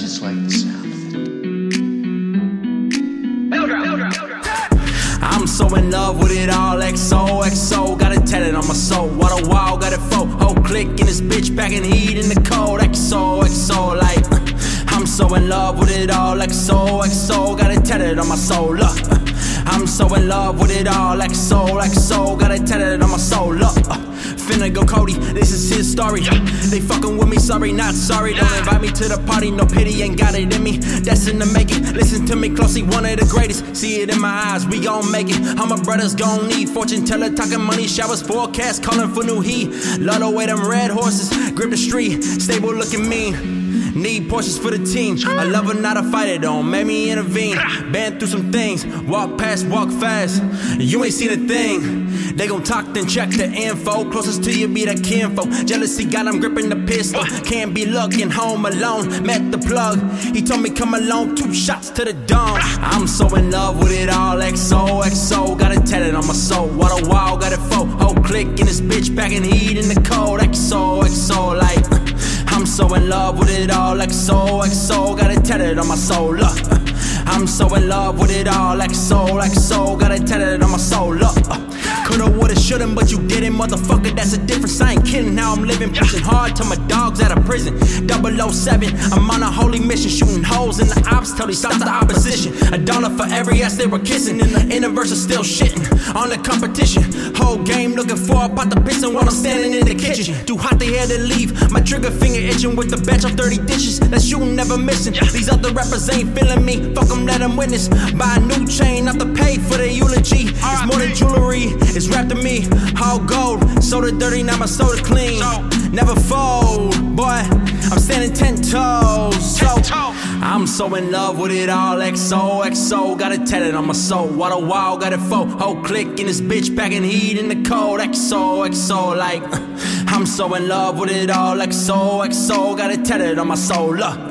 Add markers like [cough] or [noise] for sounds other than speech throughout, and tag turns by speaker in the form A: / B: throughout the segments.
A: the sound
B: I'm so in love with it all, XO, XO, got it tatted on my soul. What a wow, got it fo, whole click in this bitch, packing heat in the cold, XO, XO, like. Uh, I'm so in love with it all, XO, XO, got it tatted on my soul, look. Uh, I'm so in love with it all, XO, XO, got it tatted on my soul, look. Uh, Finna go Cody, this is his story. They fucking with me, sorry, not sorry. Don't invite me to the party, no pity, ain't got it in me. That's in the it. Listen to me closely, one of the greatest. See it in my eyes, we gon' make it. All my brothers gon' need fortune teller, talking money, showers, forecast, calling for new heat. Love the way them red horses grip the street, stable looking mean. Need Porsches for the team. I love her, not a fighter, don't make me intervene. Been through some things, walk past, walk fast. You ain't seen a thing. They gon' talk, then check the info. Closest to you be the kinfo. Jealousy got him gripping the pistol. Can't be looking home alone. Met the plug. He told me come along, two shots to the dome. I'm so in love with it all. XO, XO, got it on my soul. What a wow, got it fo. Whole click in this bitch, packing heat in the cold. XO, XO, like. I'm so in love with it all, like soul, like XO, got it tatted on my soul, look. I'm so in love with it all, like soul, like XO, got it tatted on my soul, look. Coulda, woulda, shouldn't, but you didn't, motherfucker, that's a difference. I living, pushing hard till my dog's out of prison. 007, I'm on a holy mission, shooting holes in the ops till they stop the opposition. A dollar for every ass they were kissing, and the universe is still shitting on the competition. Whole game looking for about the piston while I'm standing in the kitchen. Too hot, they had to leave. My trigger finger itching with the batch of 30 dishes. That shooting never missing. These other rappers ain't feeling me. Fuck them, let them witness. Buy a new chain, not to pay for the eulogy. It's more than jewelry, it's wrapped in me. All gold, soda dirty, now my soda clean. Never fold, boy. I'm standing ten toes. So I'm so in love with it all. XO, XO, got it tatted on my soul. What a wow, got it fo. Whole click in this bitch, packing heat in the cold. XO, XO, like. [laughs] I'm so in love with it all. XO, XO, got it tatted on my soul. Look. [laughs]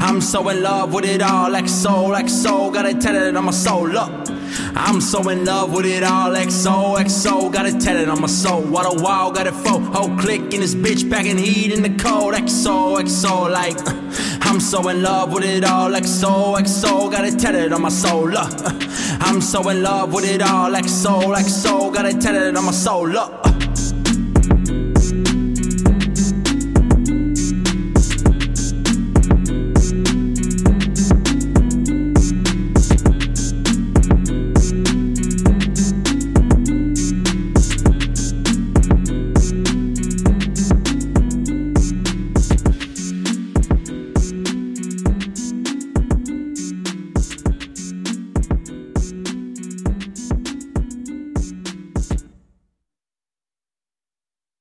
B: I'm so in love with it all. XO, XO, got it tatted on my soul. Look. I'm so in love with it all. XO, XO, got it tatted on my soul. What a wow, got it fo. Whole click in this bitch, packing heat in the cold. XO, XO, like. [laughs] I'm so in love with it all. XO, XO, got it tatted on my soul. Look. [laughs] I'm so in love with it all. XO, XO, got it tatted on my soul. Look.